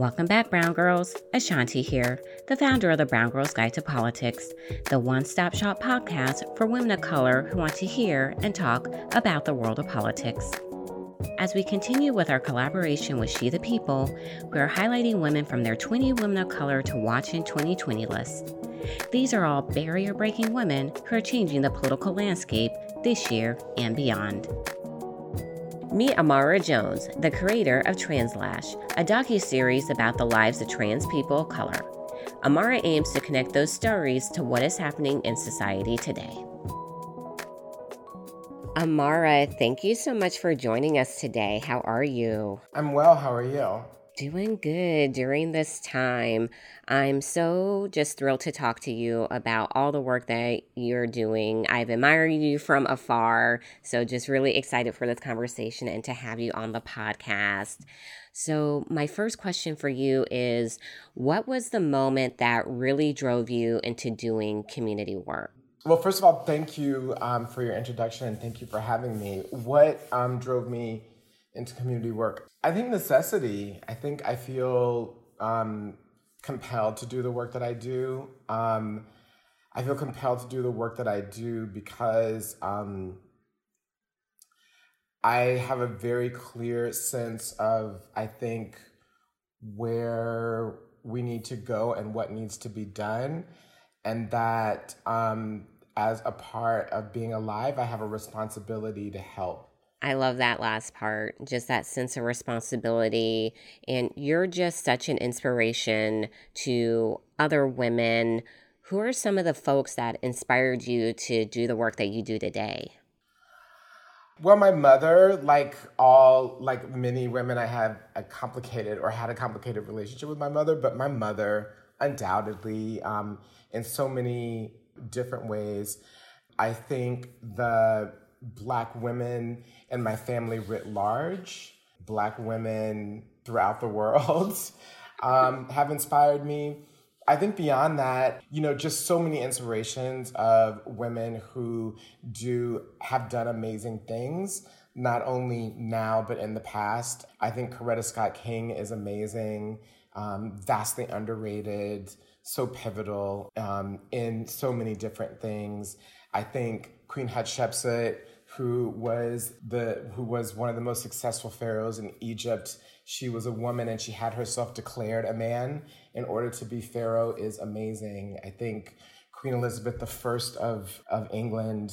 Welcome back, Brown Girls. A'shanti here, the founder of the Brown Girls Guide to Politics, the one stop shop podcast for women of color who want to hear and talk about the world of politics. As we continue with our collaboration with She the People, we are highlighting women from their 20 Women of Color to Watch in 2020 list. These are all barrier breaking women who are changing the political landscape this year and beyond. Meet Imara Jones, the creator of TransLash, a docu-series about the lives of trans people of color. Imara aims to connect those stories to what is happening in society today. Amara, thank you so much for joining us today. How are you? I'm well. How are you? Doing good during this time. I'm so just thrilled to talk to you about all the work that you're doing. I've admired you from afar. So, just really excited for this conversation and to have you on the podcast. So, my first question for you is What was the moment that really drove you into doing community work? Well, first of all, thank you um, for your introduction and thank you for having me. What um, drove me into community work? I think necessity. I think I feel um, compelled to do the work that I do. Um, I feel compelled to do the work that I do because um, I have a very clear sense of, I think, where we need to go and what needs to be done. And that um, as a part of being alive, I have a responsibility to help I love that last part, just that sense of responsibility. And you're just such an inspiration to other women. Who are some of the folks that inspired you to do the work that you do today? Well, my mother, like all, like many women, I have a complicated or had a complicated relationship with my mother, but my mother, undoubtedly, um, in so many different ways, I think the Black women and my family writ large, Black women throughout the world, um, have inspired me. I think beyond that, you know, just so many inspirations of women who do have done amazing things, not only now, but in the past. I think Coretta Scott King is amazing, um, vastly underrated, so pivotal um, in so many different things. I think Queen Hatshepsut who was the who was one of the most successful pharaohs in Egypt. She was a woman and she had herself declared a man in order to be pharaoh is amazing. I think Queen Elizabeth I of of England,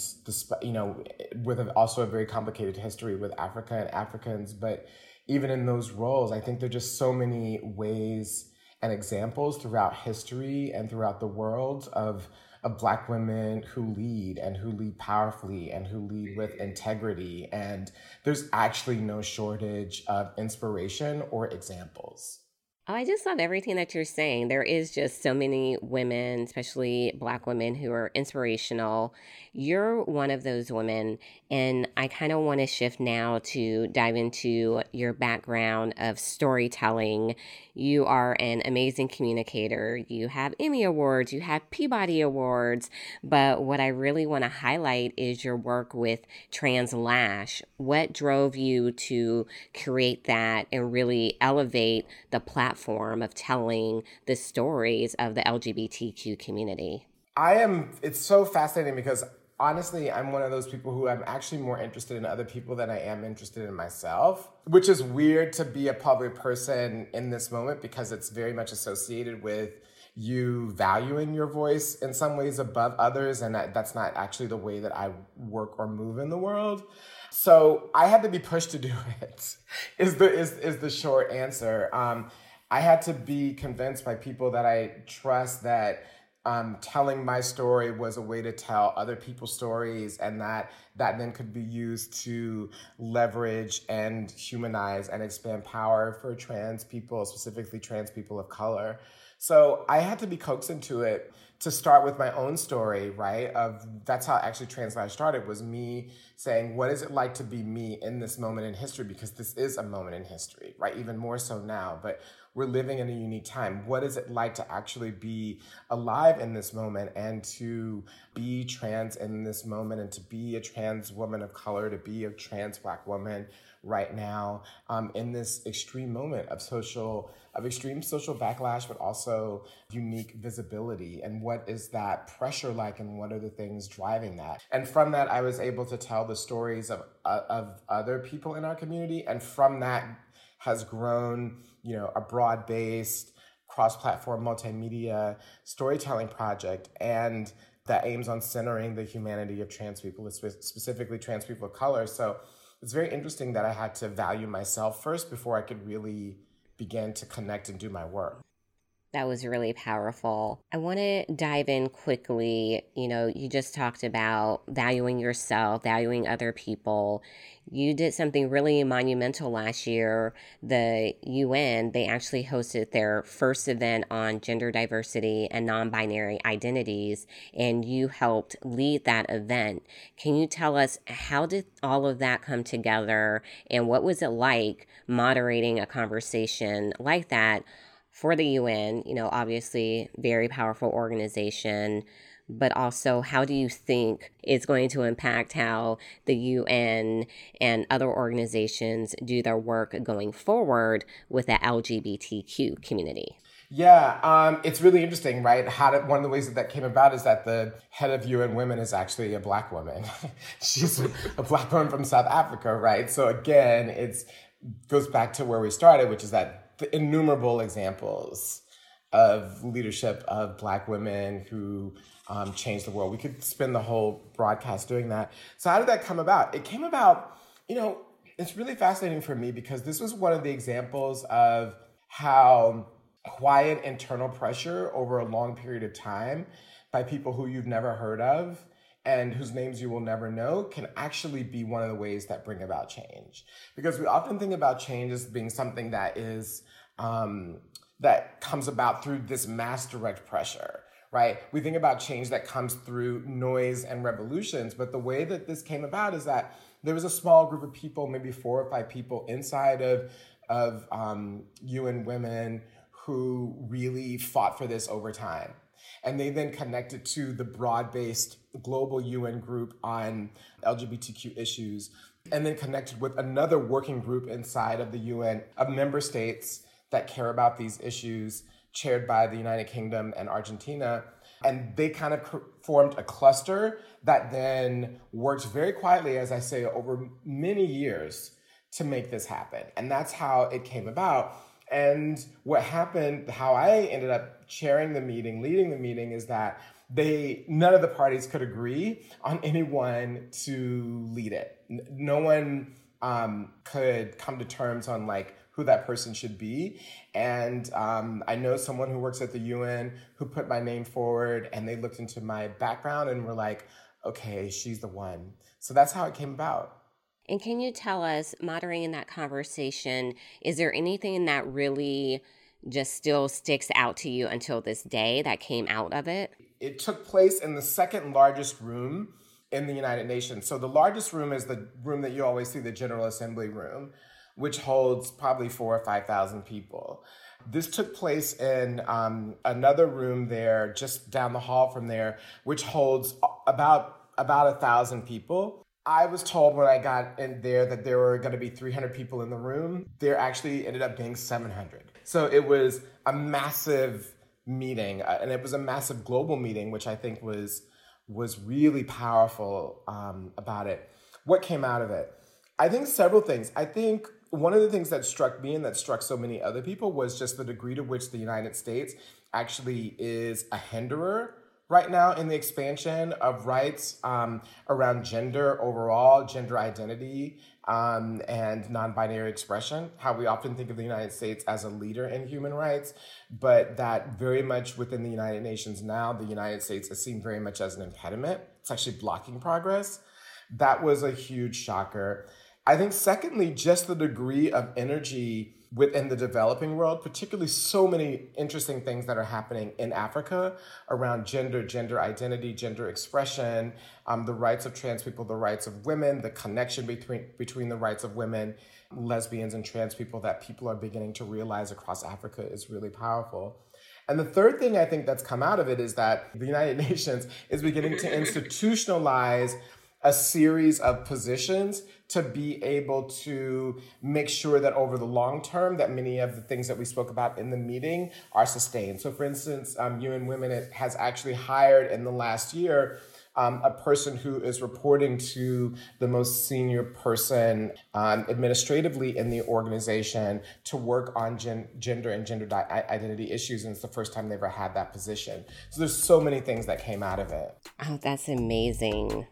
you know, with also a very complicated history with Africa and Africans, but even in those roles, I think there are just so many ways and examples throughout history and throughout the world of of black women who lead and who lead powerfully and who lead with mm. integrity and there's actually no shortage of inspiration or examples I just love everything that you're saying. There is just so many women, especially Black women, who are inspirational. You're one of those women. And I kind of want to shift now to dive into your background of storytelling. You are an amazing communicator. You have Emmy Awards, you have Peabody Awards. But what I really want to highlight is your work with TransLash. What drove you to create that and really elevate the platform of telling the stories of the LGBTQ community? I am, it's so fascinating because honestly, I'm one of those people who I'm actually more interested in other people than I am interested in myself, which is weird to be a public person in this moment because it's very much associated with you valuing your voice in some ways above others. And that's not actually the way that I work or move in the world. So I had to be pushed to do it. Is the is is the short answer. Um, I had to be convinced by people that I trust that um, telling my story was a way to tell other people's stories and that that then could be used to leverage and humanize and expand power for trans people specifically trans people of color. So i had to be coaxed into it to start with my own story right of that's how actually TransLash started was me saying what is it like to be me in this moment in history because this is a moment in history right even more so now but we're living in a unique time. What is it like to actually be alive in this moment and to be trans in this moment and to be a trans woman of color, to be a trans black woman right now um, in this extreme moment of social of extreme social backlash but also unique visibility. And what is that pressure like and what are the things driving that? And from that i was able to tell the stories of uh, of other people in our community. And from that has grown you know a broad-based cross-platform multimedia storytelling project and that aims on centering the humanity of trans people, specifically trans people of color. So it's very interesting that I had to value myself first before I could really begin to connect and do my work. That was really powerful. I want to dive in quickly. You know, you just talked about valuing yourself, valuing other people. You did something really monumental last year. The UN, they actually hosted their first event on gender diversity and non binary identities, and you helped lead that event. Can you tell us how did all of that come together and what was it like moderating a conversation like that? For the UN, you know, obviously very powerful organization, but also how do you think it's going to impact how the UN and other organizations do their work going forward with the LGBTQ community? Yeah, um, it's really interesting, right? How one of the ways that that came about is that the head of UN Women is actually a black woman. She's a black woman from South Africa, right? So again, it's goes back to where we started, which is that the innumerable examples of leadership of black women who um, changed the world. We could spend the whole broadcast doing that. So, how did that come about? It came about, you know, it's really fascinating for me because this was one of the examples of how quiet internal pressure over a long period of time by people who you've never heard of and whose names you will never know can actually be one of the ways that bring about change. Because we often think about change as being something that is um, that comes about through this mass direct pressure right? We think about change that comes through noise and revolutions, but the way that this came about is that there was a small group of people, maybe four or five people inside of of um, UN Women who really fought for this over time. And they then connected to the broad based global UN group on LGBTQ issues, and then connected with another working group inside of the UN of member states that care about these issues, chaired by the United Kingdom and Argentina. And they kind of formed a cluster that then worked very quietly, as I say, over many years to make this happen. And that's how it came about. And what happened, how I ended up chairing the meeting, leading the meeting, is that they none of the parties could agree on anyone to lead it. No one um, could come to terms on like who that person should be. And um, I know someone who works at the UN who put my name forward and they looked into my background and were like, okay, she's the one. So that's how it came about. And can you tell us, moderating that conversation, is there anything that really just still sticks out to you until this day that came out of it? It took place in the second largest room in the United Nations. So the largest room is the room that you always see, the General Assembly room, which holds probably four or 5,000 people. This took place in um, another room there, just down the hall from there, which holds about about a thousand people. I was told when I got in there that there were going to be 300 people in the room. There actually ended up being 700. So it was a massive meeting, uh, and it was a massive global meeting, which I think was was really powerful um, about it. What came out of it? I think several things. I think one of the things that struck me and that struck so many other people was just the degree to which the United States actually is a hinderer right now in the expansion of rights um, around gender overall, gender identity, um, and non binary expression. How we often think of the United States as a leader in human rights, but that very much within the United Nations now, the United States is seen very much as an impediment. It's actually blocking progress. That was a huge shocker. I think, secondly, just the degree of energy within the developing world, particularly so many interesting things that are happening in Africa around gender, gender identity, gender expression, um, the rights of trans people, the rights of women, the connection between between the rights of women, lesbians, and trans people that people are beginning to realize across Africa is really powerful. And the third thing I think that's come out of it is that the United Nations is beginning to institutionalize a series of positions to be able to make sure that over the long term that many of the things that we spoke about in the meeting are sustained so for instance um, un women has actually hired in the last year um, a person who is reporting to the most senior person um, administratively in the organization to work on gen- gender and gender di- identity issues. And it's the first time they ever had that position. So there's so many things that came out of it. Oh, that's amazing.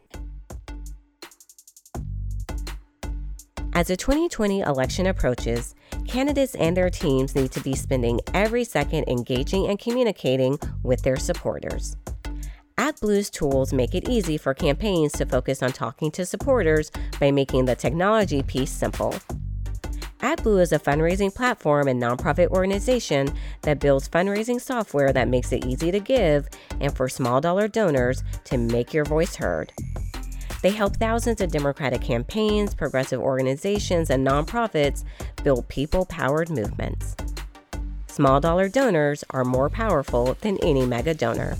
As the 2020 election approaches, candidates and their teams need to be spending every second engaging and communicating with their supporters. ActBlue's tools make it easy for campaigns to focus on talking to supporters by making the technology piece simple. ActBlue is a fundraising platform and nonprofit organization that builds fundraising software that makes it easy to give and for small dollar donors to make your voice heard. They help thousands of Democratic campaigns, progressive organizations, and nonprofits build people powered movements. Small dollar donors are more powerful than any mega donor.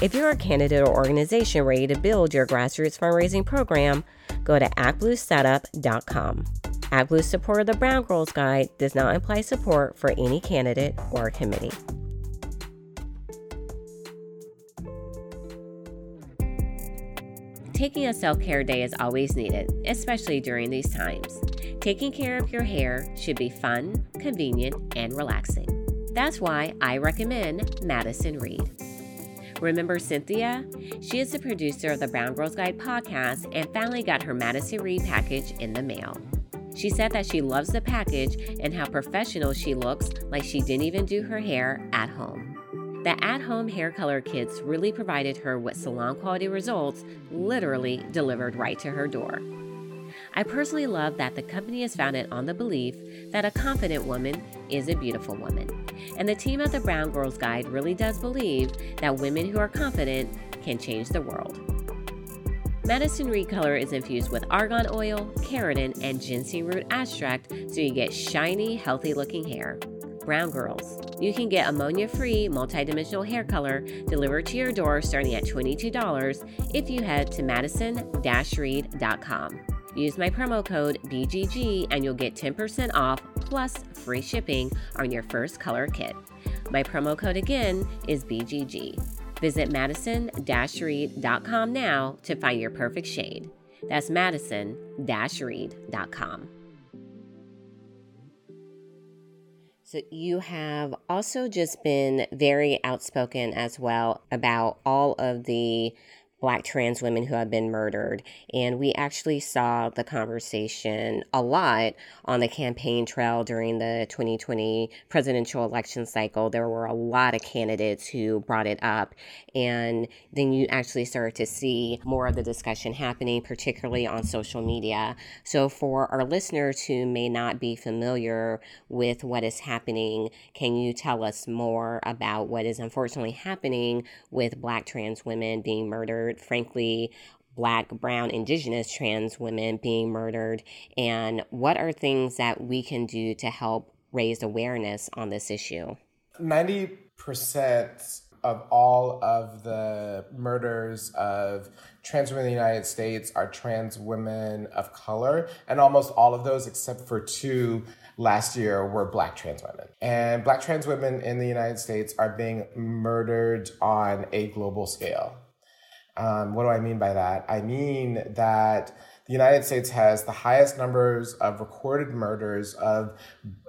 If you're a candidate or organization ready to build your grassroots fundraising program, go to actbluesetup.com. ActBlue's support of the Brown Girls Guide does not imply support for any candidate or committee. Taking a self care day is always needed, especially during these times. Taking care of your hair should be fun, convenient, and relaxing. That's why I recommend Madison Reed. Remember Cynthia? She is the producer of the Brown Girls Guide podcast and finally got her Madison Reed package in the mail. She said that she loves the package and how professional she looks, like she didn't even do her hair at home. The at home hair color kits really provided her with salon quality results, literally delivered right to her door. I personally love that the company is founded on the belief that a confident woman is a beautiful woman. And the team at the Brown Girls Guide really does believe that women who are confident can change the world. Madison Reed Color is infused with argan oil, keratin, and ginseng root extract so you get shiny, healthy looking hair. Brown Girls. You can get ammonia free multidimensional hair color delivered to your door starting at $22 if you head to madison reed.com. Use my promo code BGG and you'll get 10% off plus free shipping on your first color kit. My promo code again is BGG. Visit madison reed.com now to find your perfect shade. That's madison reed.com. So, you have also just been very outspoken as well about all of the black trans women who have been murdered. And we actually saw the conversation a lot on the campaign trail during the 2020 presidential election cycle. There were a lot of candidates who brought it up. And then you actually started to see more of the discussion happening, particularly on social media. So, for our listeners who may not be familiar with what is happening, can you tell us more about what is unfortunately happening with black trans women being murdered? Murdered, frankly, black, brown, indigenous trans women being murdered, and what are things that we can do to help raise awareness on this issue? 90% of all of the murders of trans women in the United States are trans women of color, and almost all of those, except for two last year, were black trans women. And black trans women in the United States are being murdered on a global scale. Um, what do I mean by that? I mean that the United States has the highest numbers of recorded murders of,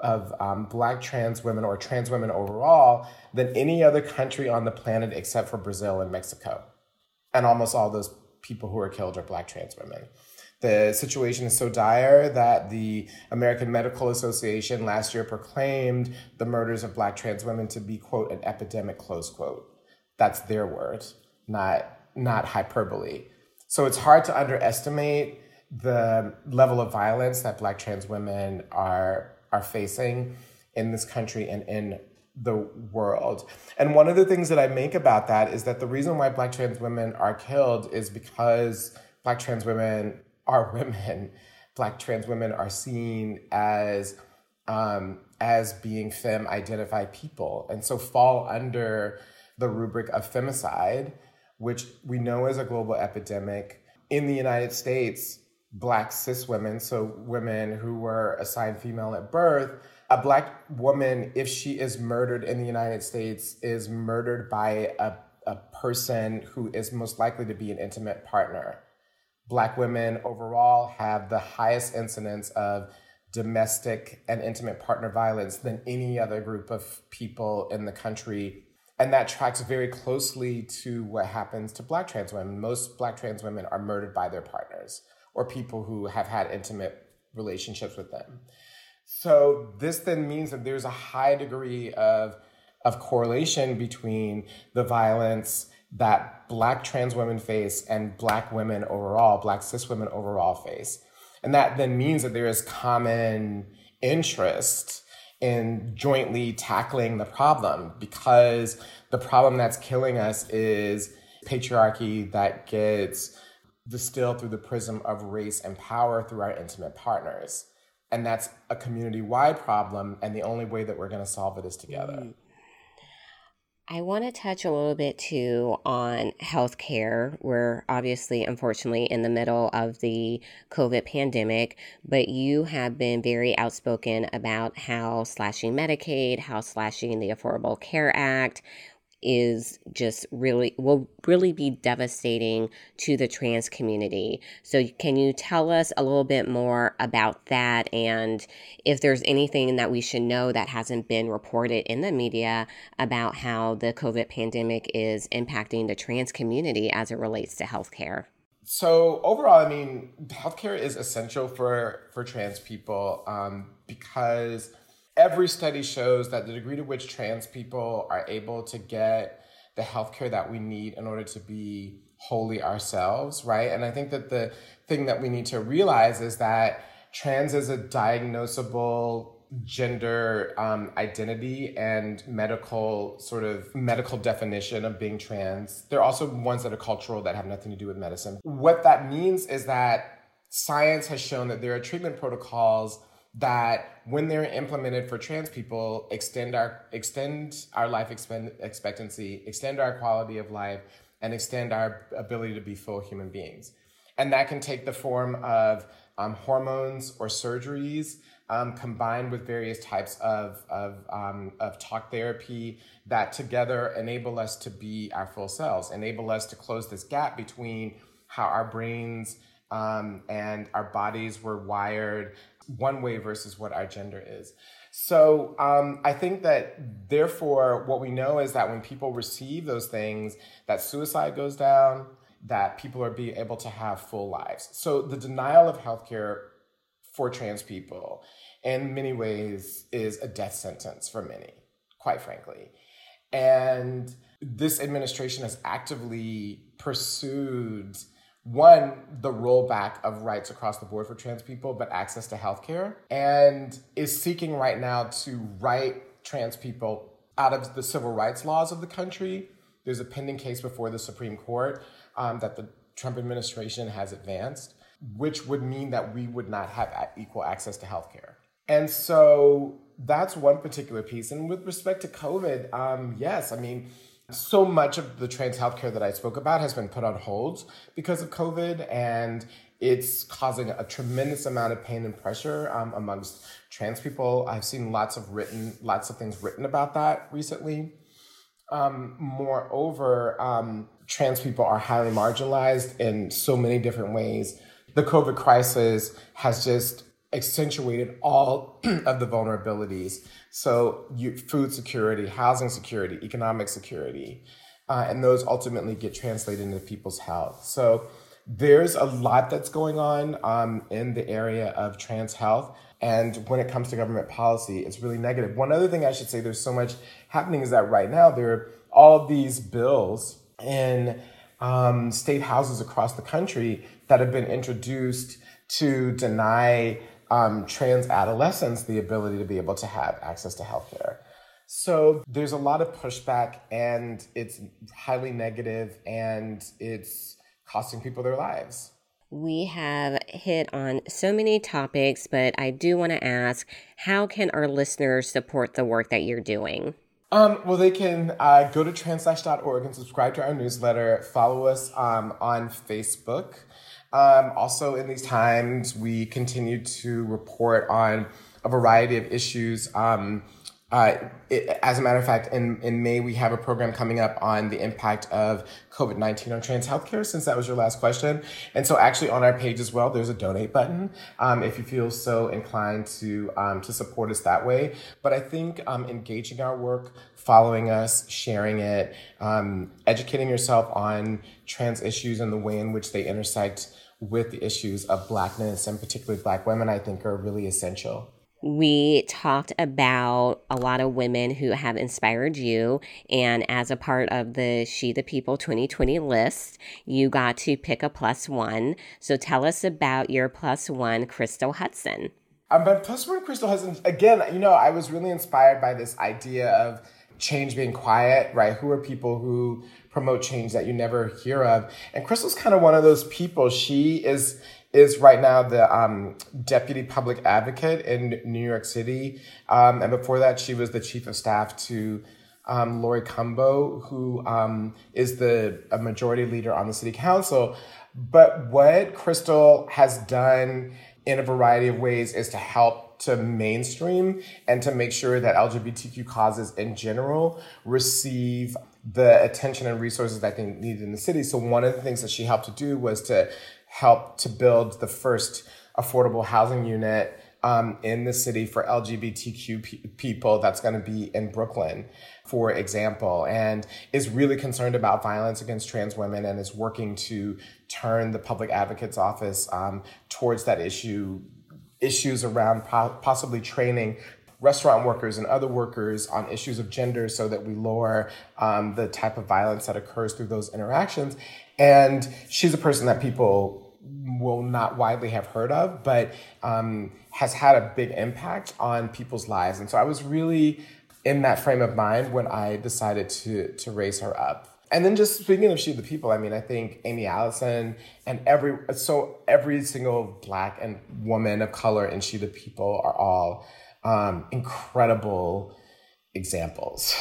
of um, black trans women or trans women overall than any other country on the planet except for Brazil and Mexico. And almost all those people who are killed are black trans women. The situation is so dire that the American Medical Association last year proclaimed the murders of black trans women to be, quote, an epidemic, close quote. That's their word, not not hyperbole. So it's hard to underestimate the level of violence that Black trans women are are facing in this country and in the world. And one of the things that I make about that is that the reason why Black trans women are killed is because Black trans women are women. Black trans women are seen as um, as being femme identified people, and so fall under the rubric of femicide which we know is a global epidemic. in the United States, black cis women, so women who were assigned female at birth, a black woman, if she is murdered in the United States, is murdered by a, a person who is most likely to be an intimate partner. Black women overall have the highest incidence of domestic and intimate partner violence than any other group of people in the country. And that tracks very closely to what happens to black trans women. Most black trans women are murdered by their partners or people who have had intimate relationships with them. So this then means that there's a high degree of, of correlation between the violence that black trans women face and black women overall, black cis women overall face. And that then means that there is common interest in jointly tackling the problem because the problem that's killing us is patriarchy that gets distilled through the prism of race and power through our intimate partners. And that's a community wide problem. And the only way that we're going to solve it is together. Mm. I want to touch a little bit too on healthcare. We're obviously, unfortunately, in the middle of the COVID pandemic, but you have been very outspoken about how slashing Medicaid, how slashing the Affordable Care Act is just really will really be devastating to the trans community. So can you tell us a little bit more about that and if there's anything that we should know that hasn't been reported in the media about how the COVID pandemic is impacting the trans community as it relates to healthcare? So overall, I mean, healthcare is essential for for trans people um, because every study shows that the degree to which trans people are able to get the healthcare that we need in order to be wholly ourselves, right? And I think that the thing that we need to realize is that trans is a diagnosable gender um, identity and medical sort of medical definition of being trans. There are also ones that are cultural that have nothing to do with medicine. What that means is that science has shown that there are treatment protocols that when they're implemented for trans people extend our extend our life expectancy extend our quality of life and extend our ability to be full human beings. And that can take the form of um, hormones or surgeries um, combined with various types of, of, um, of talk therapy that together enable us to be our full selves enable us to close this gap between how our brains um, and our bodies were wired one way versus what our gender is. So um, I think that therefore, what we know is that when people receive those things, that suicide goes down, that people are being able to have full lives. So the denial of healthcare for trans people, in many ways, is a death sentence for many, quite frankly. And this administration has actively pursued one, the rollback of rights across the board for trans people, but access to healthcare, and is seeking right now to write trans people out of the civil rights laws of the country. There's a pending case before the Supreme Court um, that the Trump administration has advanced, which would mean that we would not have equal access to healthcare. And so that's one particular piece. And with respect to COVID, um, yes, I mean, so much of the trans healthcare that I spoke about has been put on hold because of COVID, and it's causing a tremendous amount of pain and pressure um, amongst trans people. I've seen lots of written, lots of things written about that recently. Um, moreover, um, trans people are highly marginalized in so many different ways. The COVID crisis has just accentuated all of the vulnerabilities. So, you, food security, housing security, economic security, uh, and those ultimately get translated into people's health. So, there's a lot that's going on um, in the area of trans health. And when it comes to government policy, it's really negative. One other thing I should say there's so much happening is that right now there are all these bills in um, state houses across the country that have been introduced to deny um, trans adolescents the ability to be able to have access to healthcare. So there's a lot of pushback, and it's highly negative, and it's costing people their lives. We have hit on so many topics, but I do want to ask how can our listeners support the work that you're doing? Um, well, they can uh, go to translash.org and subscribe to our newsletter, follow us um, on Facebook Um, also, in these times, we continue to report on a variety of issues. Um, uh, it, as a matter of fact, in, in May, we have a program coming up on the impact of COVID 19 on trans healthcare, since that was your last question. And so, actually, on our page as well, there's a donate button um, if you feel so inclined to, um, to support us that way. But I think um, engaging our work, following us, sharing it, um, educating yourself on trans issues and the way in which they intersect with the issues of Blackness and particularly Black women, I think are really essential. We talked about a lot of women who have inspired you. And as a part of the She the People 2020 list, you got to pick a plus one. So tell us about your plus one, Crystal Hudson. Um, but plus one, Crystal Hudson, again, you know, I was really inspired by this idea of change being quiet, right? Who are people who promote change that you never hear of? And Crystal's kind of one of those people. She is is right now the um, deputy public advocate in New York City, um, and before that, she was the chief of staff to um, Laurie Cumbo, who um, is the a majority leader on the city council. But what Crystal has done in a variety of ways is to help to mainstream and to make sure that LGBTQ causes in general receive the attention and resources that they need in the city. So one of the things that she helped to do was to help to build the first affordable housing unit um, in the city for LGBTQ pe- people that's going to be in Brooklyn, for example, and is really concerned about violence against trans women and is working to turn the public advocate's office um, towards that issue, issues around po- possibly training restaurant workers and other workers on issues of gender so that we lower um, the type of violence that occurs through those interactions. And she's a person that people will not widely have heard of, but um, has had a big impact on people's lives. And so I was really in that frame of mind when I decided to to raise her up. And then just speaking of she the people, I mean, I think Aimee Allison and every so every single black and woman of color in She the People are all um, incredible examples.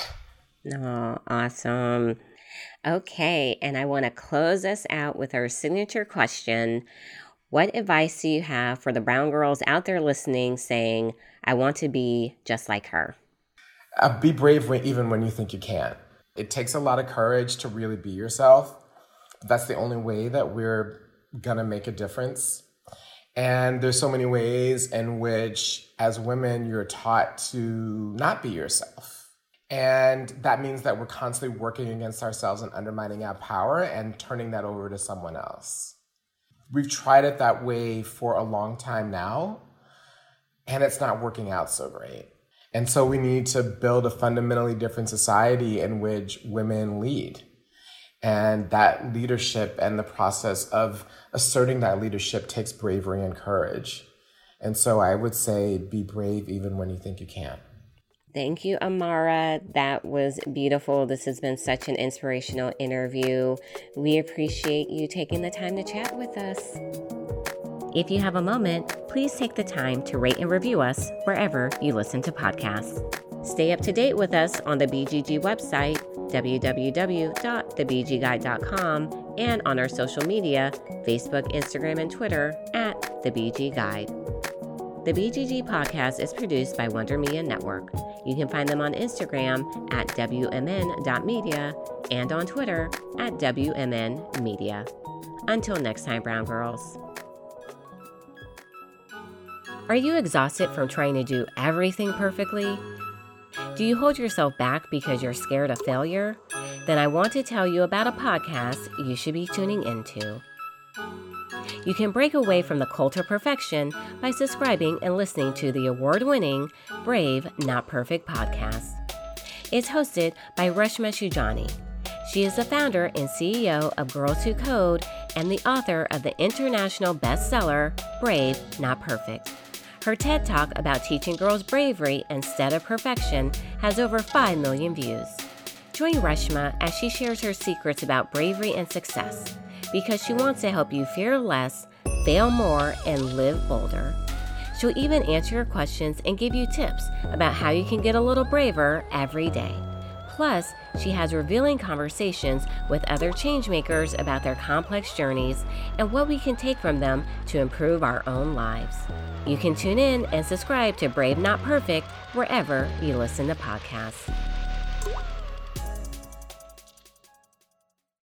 Oh, awesome. Okay, and I want to close us out with our signature question. What advice do you have for the brown girls out there listening saying, I want to be just like her? Uh, be brave when, even when you think you can't. It takes a lot of courage to really be yourself. That's the only way that we're to make a difference. And there's so many ways in which, as women, you're taught to not be yourself and that means that we're constantly working against ourselves and undermining our power and turning that over to someone else. We've tried it that way for a long time now, and it's not working out so great. And so we need to build a fundamentally different society in which women lead. And that leadership and the process of asserting that leadership takes bravery and courage. And so I would say be brave even when you think you can't. Thank you, Imara. That was beautiful. This has been such an inspirational interview. We appreciate you taking the time to chat with us. If you have a moment, please take the time to rate and review us wherever you listen to podcasts. Stay up to date with us on the BGG website, www.thebgguide.com, and on our social media Facebook, Instagram, and Twitter at The BG Guide. The BGG podcast is produced by Wonder Media Network. You can find them on Instagram at WMN.media and on Twitter at WMNmedia. Until next time, Brown Girls. Are you exhausted from trying to do everything perfectly? Do you hold yourself back because you're scared of failure? Then I want to tell you about a podcast you should be tuning into. You can break away from the cult of perfection by subscribing and listening to the award winning Brave Not Perfect podcast. It's hosted by Reshma Saujani. She is the founder and CEO of Girls Who Code and the author of the international bestseller Brave Not Perfect. Her TED Talk about teaching girls bravery instead of perfection has over 5 million views. Join Reshma as she shares her secrets about bravery and success because she wants to help you fear less, fail more, and live bolder. She'll even answer your questions and give you tips about how you can get a little braver every day. Plus, she has revealing conversations with other changemakers about their complex journeys and what we can take from them to improve our own lives. You can tune in and subscribe to Brave Not Perfect wherever you listen to podcasts.